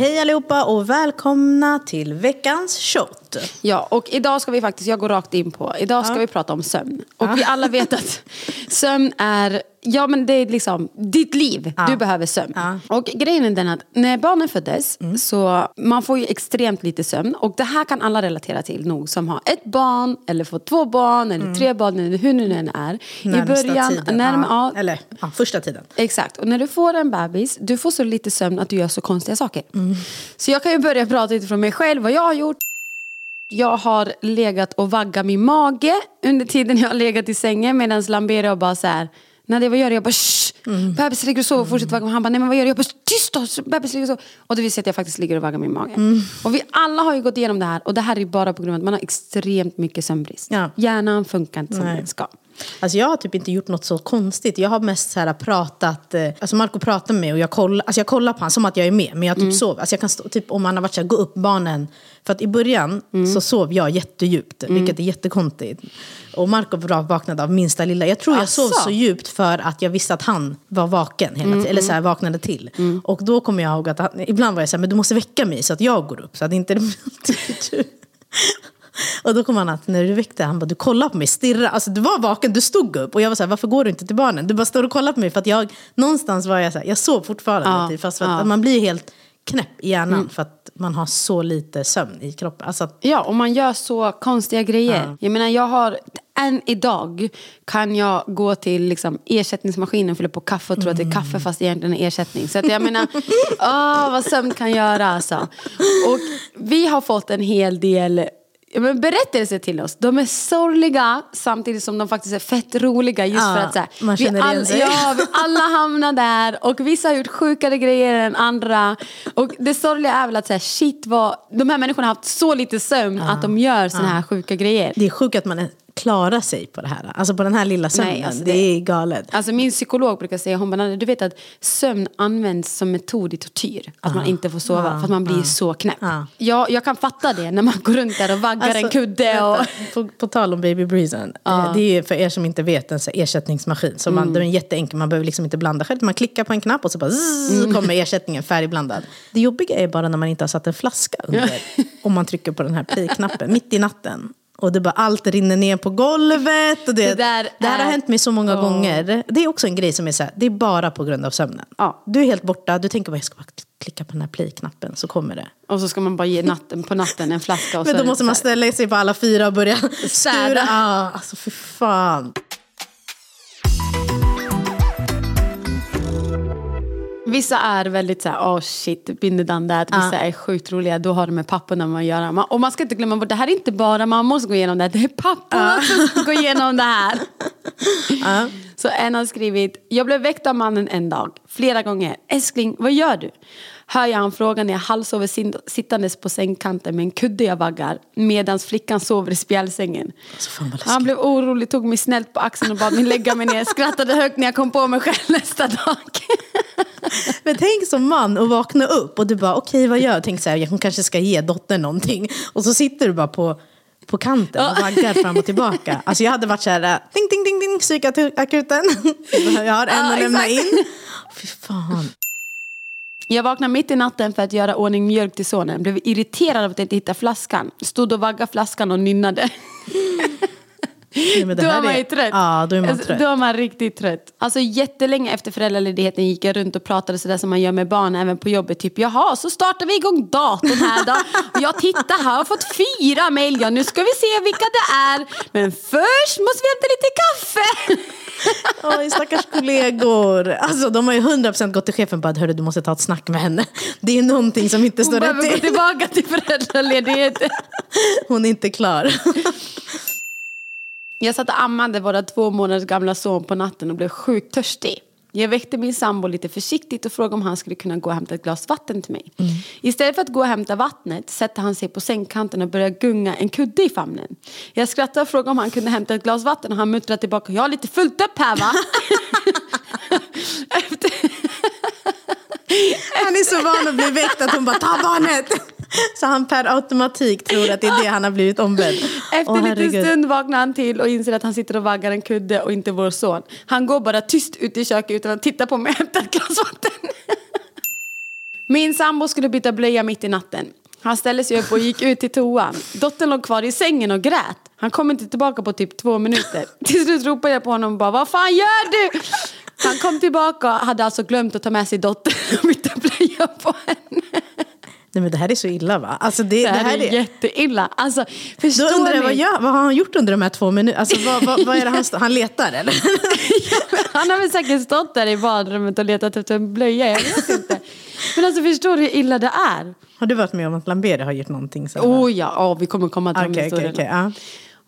Hej allihopa och välkomna till veckans shot. Ja, och idag ska vi faktiskt, jag går rakt in på, idag ska vi prata om sömn. Och vi alla vet att sömn är, ja men det är liksom ditt liv. Du behöver sömn. Och grejen är den att när barnen föddes så man får ju extremt lite sömn. Och det här kan alla relatera till nog som har ett barn eller får två barn eller tre barn eller hur nu än är. Närmsta tiden. närm- ja. ja, Eller ja, första tiden. Exakt, och när du får en bebis, du får så lite sömn att du gör så konstiga saker. Så jag kan ju börja prata lite från mig själv, vad jag har gjort. Jag har legat och vaggat min mage under tiden jag har legat i sängen medan och bara så här, Nadia vad gör du? Jag bara shh, bebis ligger och sover, fortsätt vagga. Han bara nej men vad gör du? Jag bara tyst då, bebis ligger och sover. Och det vill säga att jag faktiskt ligger och vaggar min mage. Och vi alla har ju gått igenom det här och det här är bara på grund av att man har extremt mycket sömnbrist. Ja. Hjärnan funkar inte som Nej. den ska. Alltså jag har typ inte gjort något så konstigt. Jag har mest så här pratat, eh, alltså Marco pratar med mig och jag kollar, alltså jag kollar på honom som att jag är med. Men jag typ sover. Alltså jag kan stå, typ om han har varit så här, gå upp barnen. För att i början så sov jag jättedjupt, vilket är jättekonstigt. Och Marco vaknade av minsta lilla. Jag tror jag sov så djupt för att jag visste att han var vaken hela tiden. Eller så här, vaknade till. Och då kommer jag ihåg att han, ibland var jag så här, men du måste väcka mig så att jag går upp. Så att inte det blir. Och då kom han att när du väckte, han bara du kollar på mig, stirra. Alltså du var vaken, du stod upp. Och jag var så här, varför går du inte till barnen? Du bara står och kollar på mig för att jag, någonstans var jag så här, jag sov fortfarande. Ja, typ, fast för att, ja. att man blir helt knäpp i hjärnan för att man har så lite sömn i kroppen. Alltså att, Ja, och man gör så konstiga grejer. Jag menar, jag har... Än idag kan jag gå till liksom, ersättningsmaskinen, fylla på kaffe och tro att det är kaffe fast egentligen är ersättning. Så att jag menar, åh, vad sömn kan göra alltså. Och vi har fått en hel del ja, men berättelser till oss. De är sorgliga samtidigt som de faktiskt är fett roliga. Just Ja, för att så här, vi, sig. ja, vi alla hamnar där och vissa har gjort sjukare grejer än andra. Och det sorgliga är väl att så här, shit vad, de här människorna har haft så lite sömn att de gör såna här sjuka grejer. det är sjukt att man klarar sig på det här. Alltså på den här lilla sömnen. Nej, alltså det... det- är galet. Alltså min psykolog brukar säga, hon bara, du vet att sömn används som metod i tortyr. Att man inte får sova för att man blir så knäpp. Ja. Ja, jag kan fatta det när man går runt där och vaggar en Alltså, kudde. Och... på, på tal om Baby Breezen. eh, Det är ju för er som inte vet en ersättningsmaskin. Så man, Den är jätteenkel, man behöver liksom inte blanda själv. Man klickar på en knapp och så bara zzz, kommer ersättningen färdigblandad. Det jobbiga är bara när man inte har satt en flaska under. om man trycker på den här play-knappen mitt i natten. Och det bara allt rinner ner på golvet. Och det, Det där det här har hänt mig så många Åh. gånger. Det är också en grej som är så här, det är bara på grund av sömnen. Ja. Du är helt borta, du tänker bara jag ska bara klicka på den här play-knappen så kommer det. och så ska man bara ge natten, på natten en flaska. Och Men då måste man ställa sig på alla fyra och börja städa. Ah, alltså för fan. Vissa är väldigt såhär, oh shit, been done that. Vissa är sjukt roliga, då har det med papporna. Man- Och man ska inte glömma bort, det här är inte bara mammor som går igenom det här, det är papporna som ska gå igenom det här. Så en har skrivit, jag blev väckt av mannen en dag, flera gånger. Älskling, vad gör du? Hör jag han fråga när jag halvsover sittandes på sängkanten med en kudde jag vaggar medan flickan sover i spjälsängen. Alltså. Han blev orolig, tog mig snällt på axeln och bad mig lägga mig ner. Skrattade högt när jag kom på mig själv nästa dag. Men tänk som man och vakna upp och du bara okej vad gör jag? Tänk så här, hon kanske ska ge dottern någonting. Och så sitter du bara på, på kanten och vaggar fram och tillbaka. Alltså jag hade varit så här, ding ding ding ding, psykakuten. Jag har en att lämna in. Fy fan. Jag vaknade mitt i natten för att göra ordning mjölk till sonen. Blev irriterad av att jag inte hittade flaskan. Stod och vaggade flaskan och nynnade. Nej, men det Då här är man ju trött. Ja, då är man Alltså, trött. Då är man riktigt trött. Alltså jättelänge efter föräldraledigheten gick jag runt och pratade sådär som man gör med barn även på jobbet. Typ jaha, så startar vi igång datorn här då. Och jag tittar här och har fått fyra mejl. Ja, nu ska vi se vilka det är. Men först måste vi hämta lite kaffe. Oj, stackars kollegor. Alltså, de har ju 100% gått till chefen och bara, hörru du måste ta ett snack med henne. Det är någonting som inte Hon står behöver gå rätt till. tillbaka till föräldraledigheten. Hon är inte klar. Jag satt och ammade våra två månaders gamla son på natten och blev sjukt törstig. Jag väckte min sambo lite försiktigt och frågade om han skulle kunna gå och hämta ett glas vatten till mig. Istället för att gå och hämta vattnet sätter han sig på sängkanten och börjar gunga en kudde i famnen. Jag skrattade och frågade om han kunde hämta ett glas vatten och han muttrade tillbaka, jag har lite fullt upp här va? Efter... Han är så van att bli väckt att hon bara ta barnet. Så han per automatik tror att det är det han har blivit ombedd. Efter en liten stund vaknar han till och inser att han sitter och vaggar en kudde och inte vår son. Han går bara tyst ut i köket utan att titta på mig och hämtar ett glas vatten. Min sambo skulle byta blöja mitt i natten. Han ställde sig upp och gick ut till toan. Dottern låg kvar i sängen och grät. Han kom inte tillbaka på typ två minuter. Till slut ropade jag på honom och bara Vad fan gör du? Han kom tillbaka och hade alltså glömt att ta med sig dottern och byta blöja på henne. Nej men det här är så illa va? Alltså det, Det här, är, jätteilla. Alltså, Då förstår undrar jag vad, gör, vad har han gjort under de här två minuterna? Alltså vad, vad, vad är det han, han letar eller? Han har väl säkert stått där i badrummet och letat efter en blöja, jag vet inte. Men alltså förstår du hur illa det är? Har du varit med om att Lamberi har gjort någonting så? Oh ja, oh, vi kommer komma till de Okej, okej, historierna. okej. ja.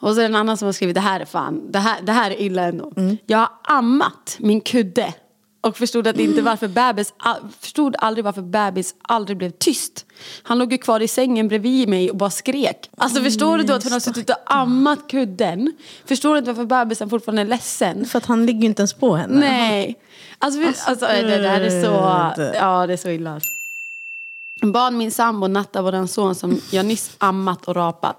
Och så är det en annan som har skrivit, det här är fan, det här, det här är illa ändå. Jag har ammat min kudde och förstod, att inte varför bebis, förstod aldrig varför bebis aldrig blev tyst. Han låg ju kvar i sängen bredvid mig och bara skrek. Alltså förstår du då att hon har suttit och ammat kudden? Förstår du inte varför bebisen fortfarande är ledsen? För att han ligger ju inte ens på henne. Nej. Alltså, vi, alltså, det, det här är så... Ja, det är så illa. alltså. Bad min sambo natta våran son som jag nyss ammat och rapat.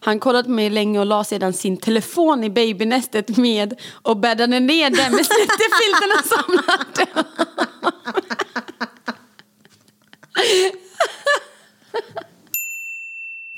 Han kollade på mig länge och la sedan sin telefon i babynästet med och bäddade ner den med filten och samlade.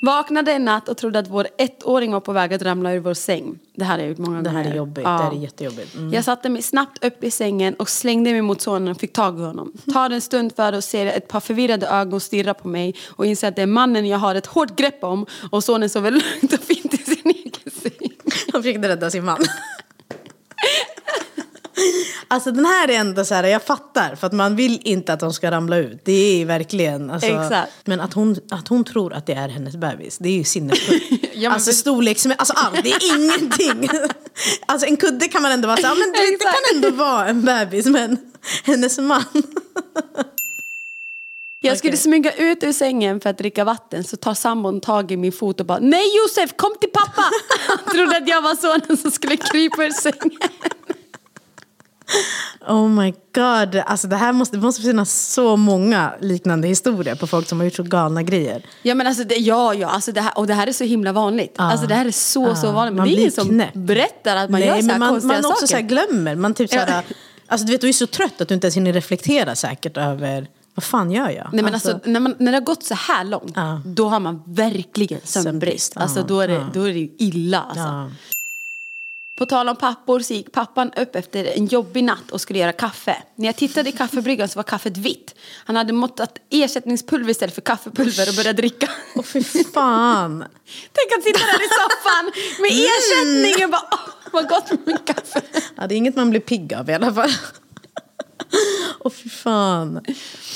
Vaknade en natt och trodde att vår ettåring var på väg att ramla ur vår säng. Det här har jag gjort många Det gånger. här är jobbigt. Ja. Det här är jättejobbigt. Mm. Jag satte mig snabbt upp i sängen och slängde mig mot sonen och fick tag i honom. Tar en stund för att se ett par förvirrade ögon stirra på mig och inser att det är mannen jag har ett hårt grepp om och sonen sover lugnt och fint i sin egen säng. Han försökte rädda sin man. Alltså den här är ändå så här, jag fattar. För att man vill inte att de ska ramla ut. Det är verkligen. Alltså, Exakt. Men att hon, att hon tror att det är hennes bebis, det är ju sinnessjukt. Ja, alltså det- storleks, alltså allt, det är ingenting. Alltså en kudde kan man ändå vara så här, men det, det kan ändå vara en bebis. Men hennes man. Jag skulle Okej. smyga ut ur sängen för att dricka vatten så tar sambon tag i min fot och bara Nej Josef, kom till pappa! Han trodde att jag var sonen som skulle krypa ur sängen. Oh my god. Alltså det här måste, det måste finnas så många liknande historier på folk som har gjort så galna grejer. Ja men alltså det, ja, ja, alltså det här, och det här är så himla vanligt. Alltså det här är så, så vanligt. Men Man det är ingen som knäpp. berättar att man Nej, gör så här men man, konstiga man också saker. så här glömmer. Man typ så här, Ja. alltså, du vet, du är så trött att du inte ens hinner reflektera säkert över vad fan gör jag? Nej, men alltså, när, man, när det har gått så här långt, Ja. då har man verkligen sömnbrist. Alltså, då, är det, då är det illa. Alltså. På tal om pappor så gick pappan upp efter en jobbig natt och skulle göra kaffe. När jag tittade i kaffebryggan så var kaffet vitt. Han hade måttat ersättningspulver istället för kaffepulver och börjat dricka. Åh fy fan. Tänk att sitta där i soffan med Mm. ersättning och bara åh, vad gott med min kaffe. Ja, det är inget man blir pigg av i alla fall. Åh fy fan.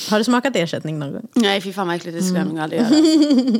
Har du smakat ersättning någon gång? Nej fy fan vad äckligt, det skulle jag nog aldrig göra.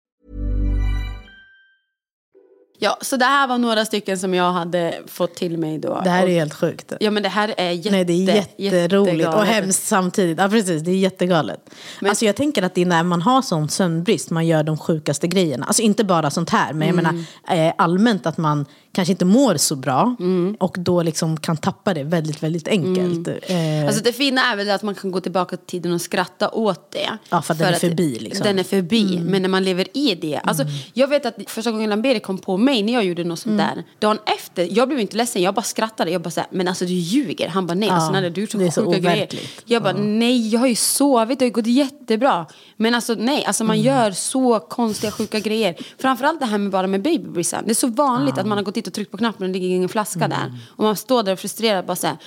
Ja, så det här var några stycken som jag hade fått till mig då. Det här är Och- helt sjukt. Ja men det här är jätte, Nej, det är jätteroligt och jättegalet. hemskt samtidigt. Ja, precis. Det är jättegalet. alltså, jag tänker att det är när man har sån sömnbrist man gör de sjukaste grejerna. Alltså inte bara sånt här, men jag Mm. menar eh, allmänt att man kanske inte mår så bra Mm. och då liksom kan tappa det väldigt, väldigt enkelt. Eh, Alltså det fina är väl att man kan gå tillbaka till tiden och skratta åt det. Ja, för att den är förbi, liksom. Den är förbi, men när man lever i det. Alltså, Jag vet att första gången Lamberi kom på mig när jag gjorde något sånt där. Dagen efter, jag blev inte ledsen, jag bara skrattade. Jag bara såhär, men alltså du ljuger. Han bara nej, Ja, alltså, när du gjort så är så sjuka grejer. Jag bara nej, jag har ju sovit, det har ju gått jättebra. Men alltså nej, alltså man gör så konstiga sjuka grejer. Framförallt det här med bara med babybrissa. Det är så vanligt att man har gått dit och tryckt på knappen och det ligger ingen flaska där. Och man står där och frustrerad bara såhär.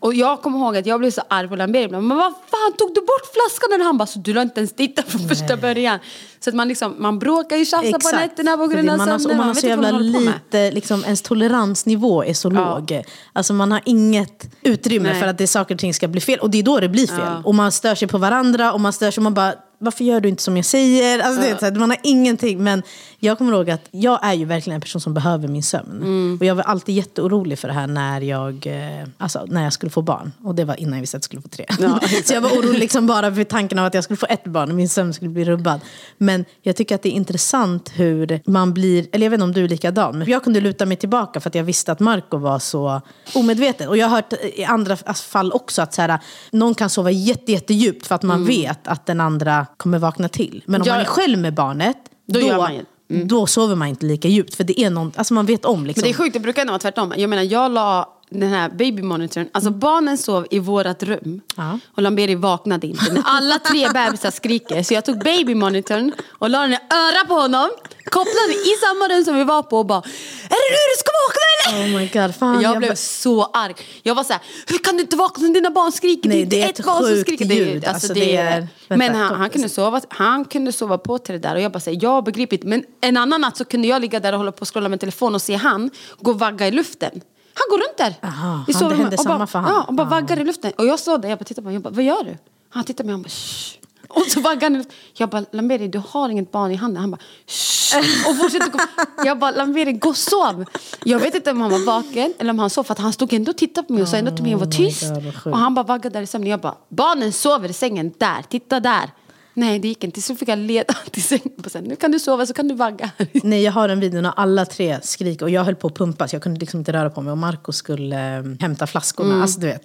Och jag kommer ihåg att jag blev så arg på Lambert ibland. Men vad fan tog du bort flaskan? Och han bara, så du la inte ens titta från första början. Så att man liksom, man bråkar ju tjafsar på nätterna på grund av man har, sömnen. och man har så jävla man lite, liksom, ens toleransnivå är så låg. Alltså man har inget utrymme Nej. för att det saker och ting ska bli fel. Och det är då det blir fel. Och man stör sig på varandra och man stör sig man bara, varför gör du inte som jag säger? Alltså, det här, man har ingenting. Men jag kommer ihåg att jag är ju verkligen en person som behöver min sömn. Mm. Och jag var alltid jätteorolig för det här när jag, eh, alltså, när jag skulle få barn. Och det var innan jag visste att jag skulle få tre. så jag var orolig liksom bara för tanken av att jag skulle få ett barn och min sömn skulle bli rubbad. Men jag tycker att det är intressant hur man blir, eller jag vet inte om du är likadan, men jag kunde luta mig tillbaka för att jag visste att Marco var så omedveten. Och jag har hört i andra fall också att så här, någon kan sova jätte, jättedjupt för att man vet att den andra kommer vakna till. Men om Ja. man är själv med barnet, Då då, gör man ju- då sover man inte lika djupt. För det är någon, alltså man vet om liksom. Men det är sjukt, det brukar ändå vara tvärtom. Jag menar, jag la den här babymonitorn, alltså barnen sov i vårat rum. Ja. Och Lamberi vaknade inte. När alla tre bebisar skriker. Så jag tog babymonitorn och la den i örat på honom. Kopplade i samma rum som vi var på och bara Är det nu du ska vakna eller? Oh my god, fan. jag blev bara- så arg. Jag var så här, hur kan du inte vakna när dina barn skriker? Nej, det är ett ett barn som skriker. Ljud. Alltså, Alltså, det är, men han, han, kunde sova, han kunde sova på till det där och jag bara säger jag begriper inte. Men en annan natt så kunde jag ligga där och hålla på och scrolla med telefon och se han gå och vagga i luften. Han går runt där. Aha, i han- det sovrummet hände och samma bara, för han. Ja, och bara Ah. vaggar i luften. Och jag stod där jag bara tittade på honom. Jag bara, vad gör du? Han tittade på mig och han bara Shh. Och så vaggar han i luften. Jag bara, Lamberi du har inget barn i handen. Han bara Shh. Och fortsätter gå. Jag bara, Lamberi gå och sov. Jag vet inte om han var vaken eller om han sov. För han stod ändå och tittade på mig och sa ändå till mig att tyst. God, vad sjukt. och han bara vaggade där i sömnen. Jag bara, barnen sover i sängen där. Titta där. Nej det gick inte. Slut fick jag leda till sängen. Och sen, nu kan du sova så kan du vagga. Nej, jag har en video när alla tre skriker och jag höll på att pumpa så jag kunde liksom inte röra på mig och Marco skulle eh, hämta flaskorna. Mm. Alltså du vet.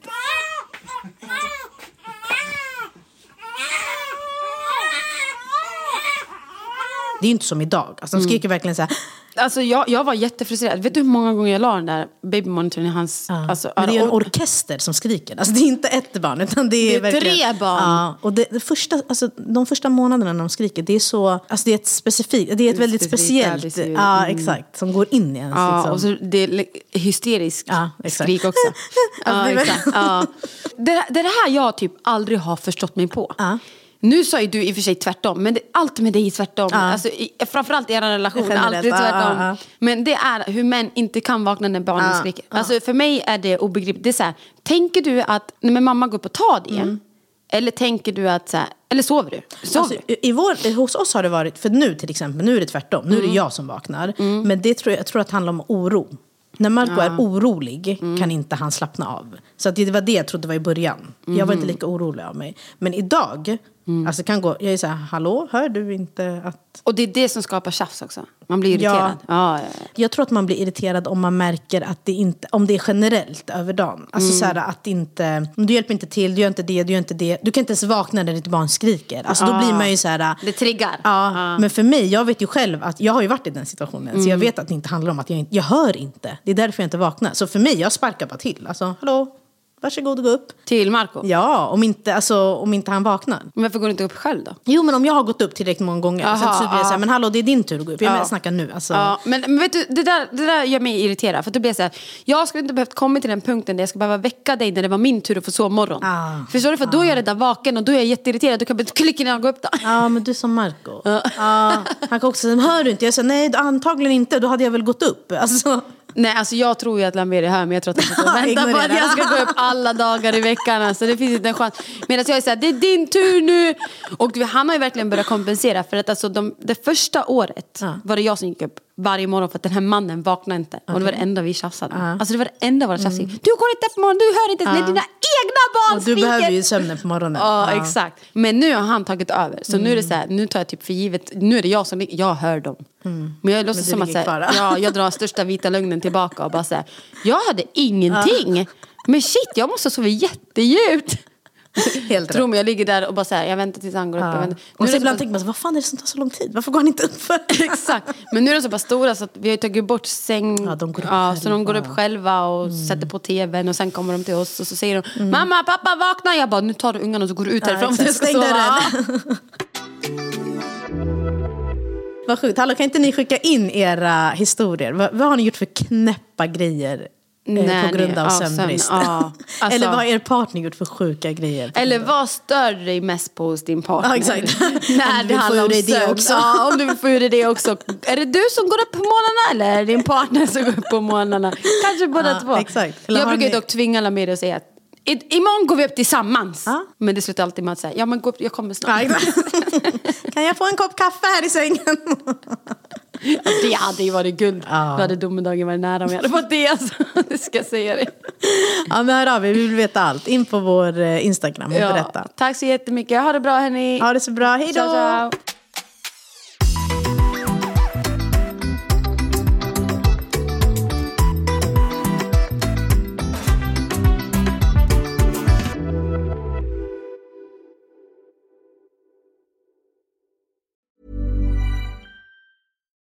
Det är ju inte som idag. Alltså, Mm. de skriker verkligen så här. Alltså jag, jag var jättefrustrerad. Vet du hur många gånger jag la den där babymonitorn i hans... Ja. Alltså, Men det är en orkester som skriker. Alltså, det är inte ett barn utan det är, Det är verkligen... tre barn. Ja, och det, det första, alltså, de första månaderna när de skriker, det är så... Alltså, det är ett specifikt, det är ett väldigt speciellt... Ja, Mm. exakt. Som går in i ens. Ja, liksom. och så det är hysteriskt Ja, skrik också. ja, Alltså, det är exakt. Ja. Det, det är det här jag typ aldrig har förstått mig på. Ja. Nu sa ju du i och för sig tvärtom, men det, allt med dig är tvärtom. Ja. Alltså, i, framförallt i er relation, alltid ja, tvärtom. ja, ja. Men det är hur män inte kan vakna när barnen Ja, skriker. ja. Alltså, för mig är det obegripligt. Det är så här, tänker du att när mamma går upp och tar det, Mm. eller tänker du att, så här, eller sover du? Sover Alltså, du? i vår, hos oss har det varit, för nu till exempel, nu är det tvärtom. Nu är det jag som vaknar. Men det tror jag, jag tror att det handlar om oro. När Marco är orolig kan inte han slappna av. Så att det var det jag trodde var i början. Jag var inte lika orolig av mig. Men idag, alltså kan gå, jag är så här, hallå, hör du inte att... Och det är det som skapar tjafs också. Man blir irriterad. Ja. Ja, ja. Jag tror att man blir irriterad om man märker att det inte, om det är generellt över dagen. Alltså så här, att inte, du hjälper inte till, du gör inte det, du gör inte det. Du kan inte ens vakna när ditt barn skriker. Alltså då blir man ju så här... Det triggar. Ja, men för mig, jag vet ju själv att jag har ju varit i den situationen. Så jag vet att det inte handlar om att jag jag hör inte. Det är därför jag inte vaknar. Så för mig, jag sparkar bara till. Alltså, hallå, varsågod och gå upp. Till Marco. Ja, om inte, alltså, om inte han vaknar. Men varför går du inte upp själv då? Jo, men om jag har gått upp tillräckligt många gånger. Aha, så blir jag så här, men hallå, det är din tur att gå upp. Jag Ja. menar, snacka nu. Alltså. Ja, men, men vet du, det där, det där gör mig irriterad. För då blir jag så här, jag skulle inte behövt komma till den punkten där jag ska behöva väcka dig när det var min tur att få sovmorgon. Ah, Förstår du? För då är jag redan vaken och då är jag jätteirriterad. Du kan bara klicka ner och gå upp då. Ja, men du är som Marco. Ja. han kan också säga, hör du inte? Jag säger, nej, antagligen inte. Då hade jag väl gått upp. Alltså, Nej, alltså jag tror ju att Lamberia hör men jag tror att han sitter och väntar på att jag ska gå upp alla dagar i veckan. Alltså, det finns inte en chans. Medan jag är såhär, det är din tur nu! Och han har ju verkligen börjat kompensera för att alltså, de, det första året var det jag som gick upp varje morgon för att den här mannen vaknade inte. Och det var det enda vi tjafsade. Alltså det var det enda våra tjafsade. Du går inte upp på morgonen, du hör inte ens när dina egna barn Och du skriker. behöver ju sömnen på morgonen. Ja, exakt. Men nu har han tagit över. Så nu är det så här, nu tar jag typ för givet, nu är det jag som jag hör dem. Men jag låtsas som att så här, ja, jag drar största vita lögnen tillbaka och bara säger jag hade ingenting. Men shit, jag måste sova jättedjupt. Helt Tro rätt. mig, jag ligger där och bara säger jag väntar tills han går upp. Ja. Nu Och så ibland så- tänker man så, vad fan är det som tar så lång tid? Varför går han inte upp för? Exakt. Men nu är de så pass stora så att vi har tagit bort säng. Ja, de går upp ja, så de går själva. upp själva och sätter på tvn och sen kommer de till oss och så säger de Mamma, pappa vakna! Jag bara nu tar du ungarna och så går du ut härifrån för jag exakt. ska Stäng dörren. Vad sjukt. Hallå, kan inte ni skicka in era historier? Vad, vad har ni gjort för knäppa grejer? Nej, på grund av av sömn, sömnbrist. ja. Alltså- Eller vad har er partner gjort för sjuka grejer? Eller vad stör dig mest på hos din partner? Ja, exakt. När det handlar om det sömn. också. Ja, om du vill få ur dig det också. Är det du som går upp på morgnarna eller är det din partner som går upp på morgnarna? Kanske båda Ja, två. exakt. Eller Jag brukar ni- dock tvinga Lamedia att säga att i, imorgon går vi upp tillsammans. Ja. Men det slutar alltid med att säga, ja men gå upp, jag kommer snart. Ja, kan jag få en kopp kaffe här i sängen? Ja, det hade ju varit guld. Ja. Då hade domedagen varit nära om jag hade fått det. Alltså. Det ska jag säga dig. ja, men hör av er, vi vill veta allt. In på vår eh, Instagram och berätta. Tack så jättemycket. Ha det bra hörni. Ha det så bra, hej då!